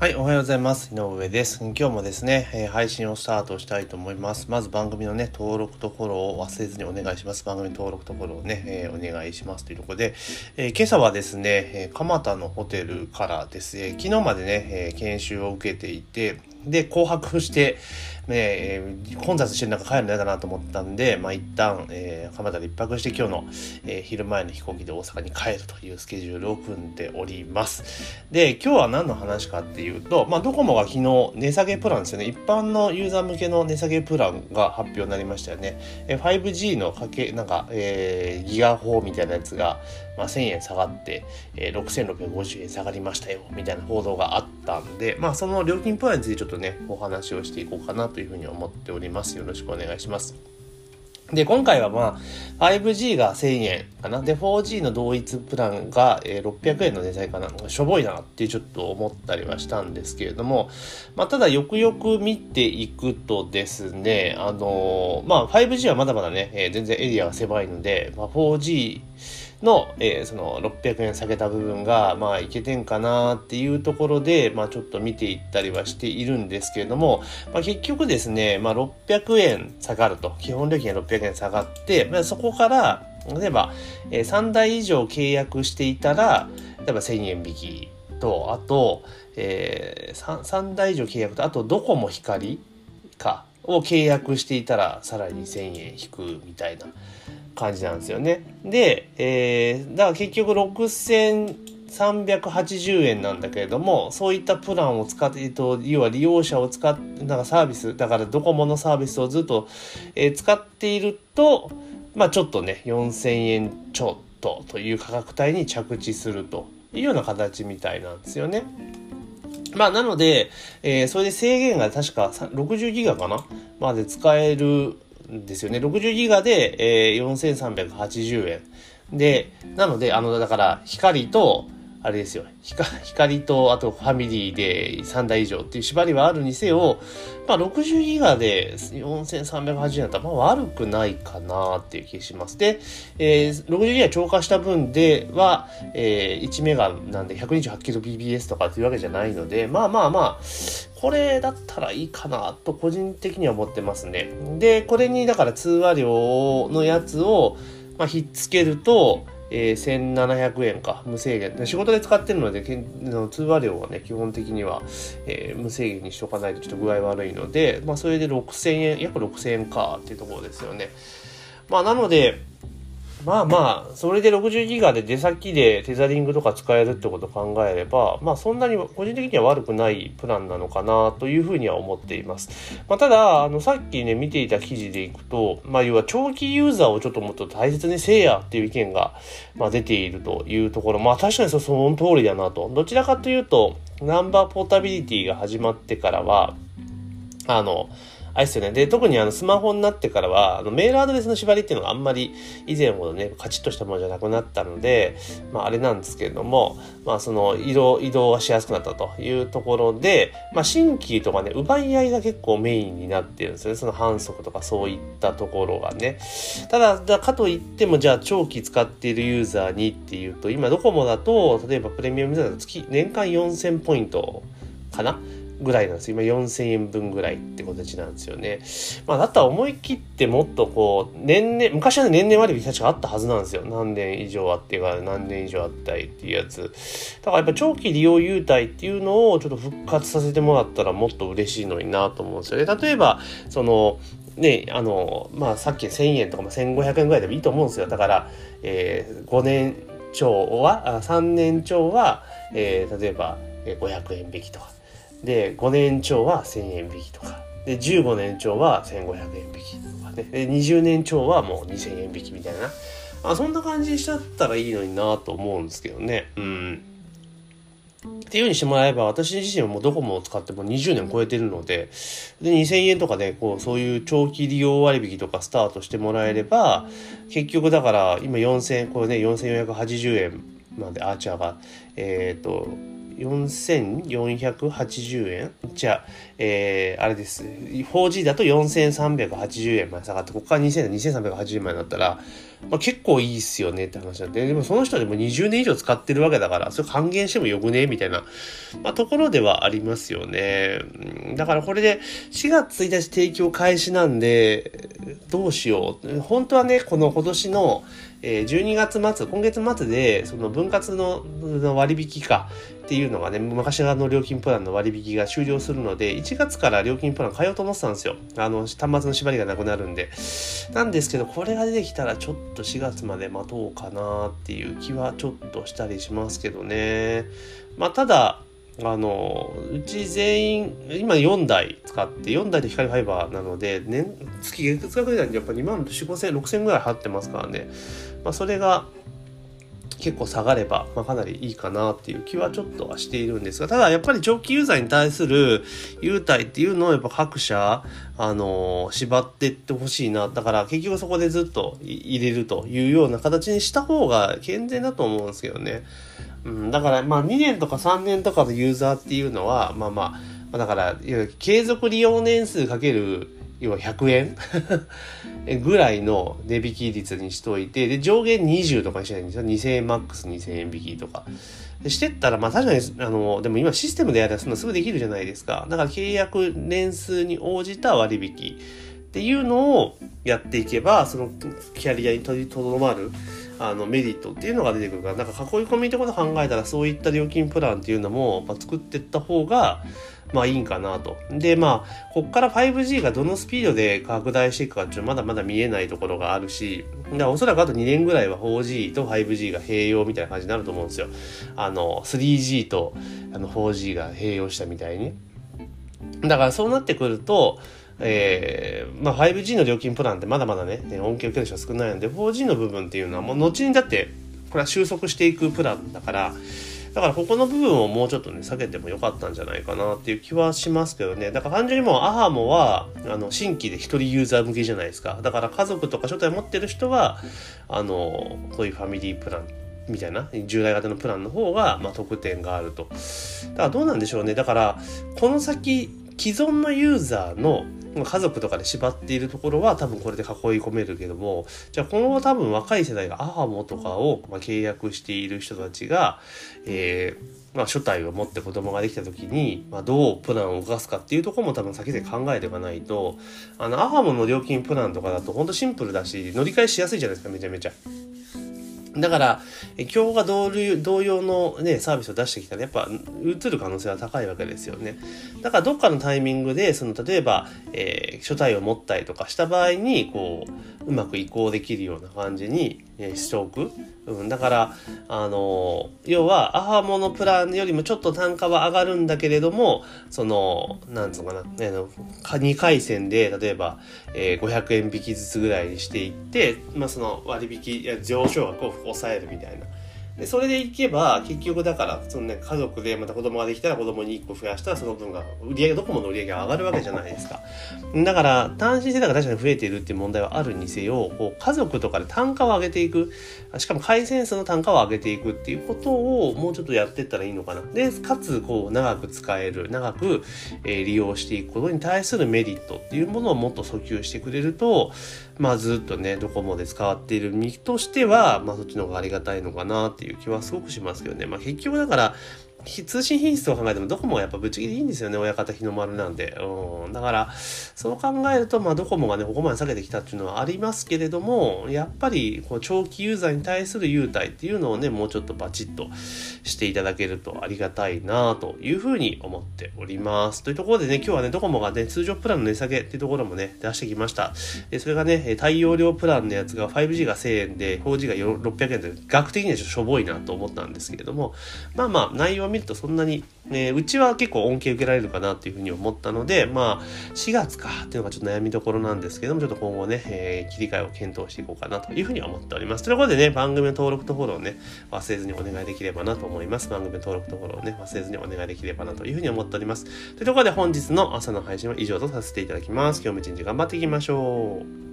はい、おはようございます。井上です。今日もですね、えー、配信をスタートしたいと思います。まず番組のね、登録とフォローを忘れずにお願いします。番組登録とフォローをね、えー、お願いしますというところで、えー、今朝はですね、え蒲田のホテルからですね、昨日までね、え研修を受けていて、で、紅白して、ね、えー、混雑してる中帰るの嫌だなと思ったんで、まあ、一旦、えー、蒲田で一泊して今日の、えー、昼前の飛行機で大阪に帰るというスケジュールを組んでおります。で、今日は何の話かっていうと、まあ、ドコモが昨日値下げプランですよね。一般のユーザー向けの値下げプランが発表になりましたよね。えー、5G のかけ、なんか、えー、ギガ法みたいなやつが、まあ、1000円下がって、えー、6650円下がりましたよ、みたいな報道があったんで、まあ、その料金プランについてちょっとね、お話をしていこうかなというふうに思っております。よろしくお願いします。で、今回はまあ、5G が1000円かな。で、4G の同一プランが、え、600円の値材かな。しょぼいなってちょっと思ったりはしたんですけれども、まあ、ただよくよく見ていくとですね、あのー、まあ、5G はまだまだね、えー、全然エリアが狭いので、まあ、4G の、えー、その600円下げた部分が、まあ、いけてんかなっていうところで、まあ、ちょっと見ていったりはしているんですけれども、まあ、結局ですね、まあ、600円下がると、基本料金が600円下がって、まあ、そこから、例えば、えー、3台以上契約していたら、例えば1000円引きと、あと、えー、3, 3台以上契約と、あとドコモ光かを契約していたら、さらに1000円引くみたいな。感じなんですよね。で、えー、だから結局6380円なんだけれども、そういったプランを使って、えっと、要は利用者を使って、なんかサービス、だからドコモのサービスをずっと、えー、使っていると、まあちょっとね、4000円ちょっとという価格帯に着地するというような形みたいなんですよね。まあなので、えー、それで制限が確か60ギガかな？まで使えるですよね。60ギガで、えー、4380円。で、なので、あの、だから、光と、あれですよ。光と、あとファミリーで3台以上っていう縛りはあるにせよ、まあ60ギガで4380円だったら、まあ悪くないかなっていう気がします。で、えー、60ギガ超過した分では、えー、1メガなんで 128kbps とかっていうわけじゃないので、まあまあまあ、これだったらいいかなと個人的には思ってますね。で、これにだから通話料のやつを、まあ、ひっつけると、えー、1700円か、無制限。仕事で使ってるので、の通話料はね、基本的には、えー、無制限にしとかないとちょっと具合悪いので、まあ、それで6000円、約6000円かっていうところですよね。まあ、なので、まあまあ、それで60ギガで出先でテザリングとか使えるってことを考えれば、まあそんなに個人的には悪くないプランなのかなというふうには思っています。まあただ、あのさっきね見ていた記事でいくと、まあ要は長期ユーザーをちょっともっと大切にせえやっていう意見が、まあ、出ているというところ、まあ確かにその通りだなと。どちらかというと、ナンバーポータビリティが始まってからは、あの、あれですよね。で、特にあのスマホになってからは、あのメールアドレスの縛りっていうのがあんまり以前ほどね、カチッとしたものじゃなくなったので、まああれなんですけれども、まあその移動、移動がしやすくなったというところで、まあ新規とかね、奪い合いが結構メインになってるんですよね。その反則とかそういったところがね。ただ、だかといっても、じゃあ長期使っているユーザーにっていうと、今ドコモだと、例えばプレミアムユーザーだと月、年間4000ポイントかなぐらいなんです今4000円分ぐらいって形なんですよね。まあ、だったら思い切ってもっとこう、年々、昔は、年々割引確かあったはずなんですよ。何年以上あってから何年以上あったりっていうやつ。だからやっぱ長期利用優待っていうのをちょっと復活させてもらったらもっと嬉しいのになと思うんですよね。例えば、その、ね、あの、まあ、さっき1000円とか1500円ぐらいでもいいと思うんですよ。だから、えー、5年超は、3年超は、えー、例えば、500円引きとか。で、5年超は1000円引きとか。で、15年超は1500円引きとかね。で、20年超はもう2000円引きみたいな。あ、そんな感じにしちゃったらいいのになと思うんですけどね。うん。っていうようにしてもらえば、私自身はもうドコモを使っても20年超えてるので、で、2000円とかで、こう、そういう長期利用割引とかスタートしてもらえれば、結局だから、今4000、これね、4480円までアーチャーが、えっ、ー、と、4480円？じゃあ、えー、あれです。4G だと4380円まで下がって、ここから2000 2380円までになったら、まあ、結構いいっすよねって話なんで、でもその人でも20年以上使ってるわけだから、それ還元してもよくねみたいな、まあ、ところではありますよね。だからこれで4月1日提供開始なんで、どうしよう。本当はね、この今年の、え12月末、今月末で、その分割の割引かっていうのがね、昔の料金プランの割引が終了するので、1月から料金プラン変えようと思ってたんですよ。あの、端末の縛りがなくなるんで。なんですけど、これが出てきたらちょっと4月まで待とうかなっていう気はちょっとしたりしますけどね。まあ、ただ、あの、うち全員、今4台使って、4台で光ファイバーなので、年、月月額でやっぱ2万4、5千、6千ぐらい払ってますからね。まあ、それが、結構下がれば、まあ、かなりいいかなっていう気はちょっとはしているんですが、ただやっぱり長期ユーザーに対する優待っていうのをやっぱ各社、あの、縛ってってほしいな。だから結局そこでずっと入れるというような形にした方が健全だと思うんですけどね。うん、だからまあ2年とか3年とかのユーザーっていうのは、まあまあ、だから、継続利用年数かける要は100円？ぐらいの値引き率にしといて、で、上限20とかにしないんですよ。2000円マックス2000円引きとか。してったら、まあ確かに、あの、でも今システムでやればそんなすぐできるじゃないですか。だから契約年数に応じた割引っていうのをやっていけば、そのキャリアにとどまる。あのメリットっていうのが出てくるからなんか囲い込みってこと考えたらそういった料金プランっていうのも、まあ、作っていった方がまあいいんかなと。で、まあ、こっから 5G がどのスピードで拡大していくかっていうまだまだ見えないところがあるし、だおそらくあと2年ぐらいは 4G と 5G が併用みたいな感じになると思うんですよ。あの、3G とあの 4G が併用したみたいに。だからそうなってくると、えー、まあ 5G の料金プランってまだまだね、恩恵を受ける人は少ないので、4G の部分っていうのはもう後にだって、これは収束していくプランだから、だからここの部分をもうちょっとね、下げてもよかったんじゃないかなっていう気はしますけどね。だから単純にもうアハモは、あの、新規で一人ユーザー向けじゃないですか。だから家族とか初代持ってる人は、あの、こういうファミリープランみたいな従来型のプランの方が、まあ、特典があると。だからどうなんでしょうね。だから、この先、既存のユーザーの家族とかで縛っているところは多分これで囲い込めるけども、じゃあ今後多分若い世代がアハモとかを、ま契約している人たちが、えー、まあ、初体を持って子供ができた時に、まあ、どうプランを動かすかっていうところも多分先で考えていかないと、あの、アハモの料金プランとかだと本当シンプルだし、乗り換えしやすいじゃないですか、めちゃめちゃ。だから、今日が同同様のね、サービスを出してきたら、やっぱ映る可能性は高いわけですよね。だからどっかのタイミングで、その例えば、えー、書体を持ったりとかした場合に、こう、うまく移行できるような感じに、えー、しておく。うん、だから、あの、要は、アハモのプランよりもちょっと単価は上がるんだけれども、その、なんつうのかな、ね、2回戦で、例えば、えー、500円引きずつぐらいにしていって、まあ、その割引、や上昇額を抑えるみたいな。で、それでいけば、結局だから、そのね、家族でまた子供ができたら子供に1個増やしたらその分が、売り上げ、ドコモの売り上げが上がるわけじゃないですか。だから、単身世帯が確かに増えているっていう問題はあるにせよ、こう、家族とかで単価を上げていく、しかも回線数の単価を上げていくっていうことをもうちょっとやっていったらいいのかな。で、かつ、こう、長く使える、長く、えー、利用していくことに対するメリットっていうものをもっと訴求してくれると、まあずっとね、ドコモで使っている身としては、まあそっちの方がありがたいのかなっていういう気はすごくしますけどね。まあ結局だから、通信品質を考えてもどこもやっぱぶっちぎりいいんですよね。親方日の丸なんで。うん。だから、そう考えると、まあ、ドコモがね、ここまで下げてきたっていうのはありますけれども、やっぱり、こう、長期ユーザーに対する優待っていうのをね、もうちょっとバチッとしていただけるとありがたいなというふうに思っております。というところでね、今日はね、ドコモがね、通常プランの値下げっていうところもね、出してきました。でそれがね、対応量プランのやつが 5G が1000円で、4G が600円で、額的にはちょっとしょぼいなと思ったんですけれども、まあまあ、内容を見るとそんなにね、うちは結構恩恵受けられるかなっていうふうに思ったので、まあ、4月かっていうのがちょっと悩みどころなんですけども、ちょっと今後ね、えー、切り替えを検討していこうかなというふうに思っております。ということでね、番組の登録とフォローをね、忘れずにお願いできればなと思います。番組の登録とフォローをね、忘れずにお願いできればなというふうに思っております。というところで本日の朝の配信は以上とさせていただきます。今日も一日頑張っていきましょう。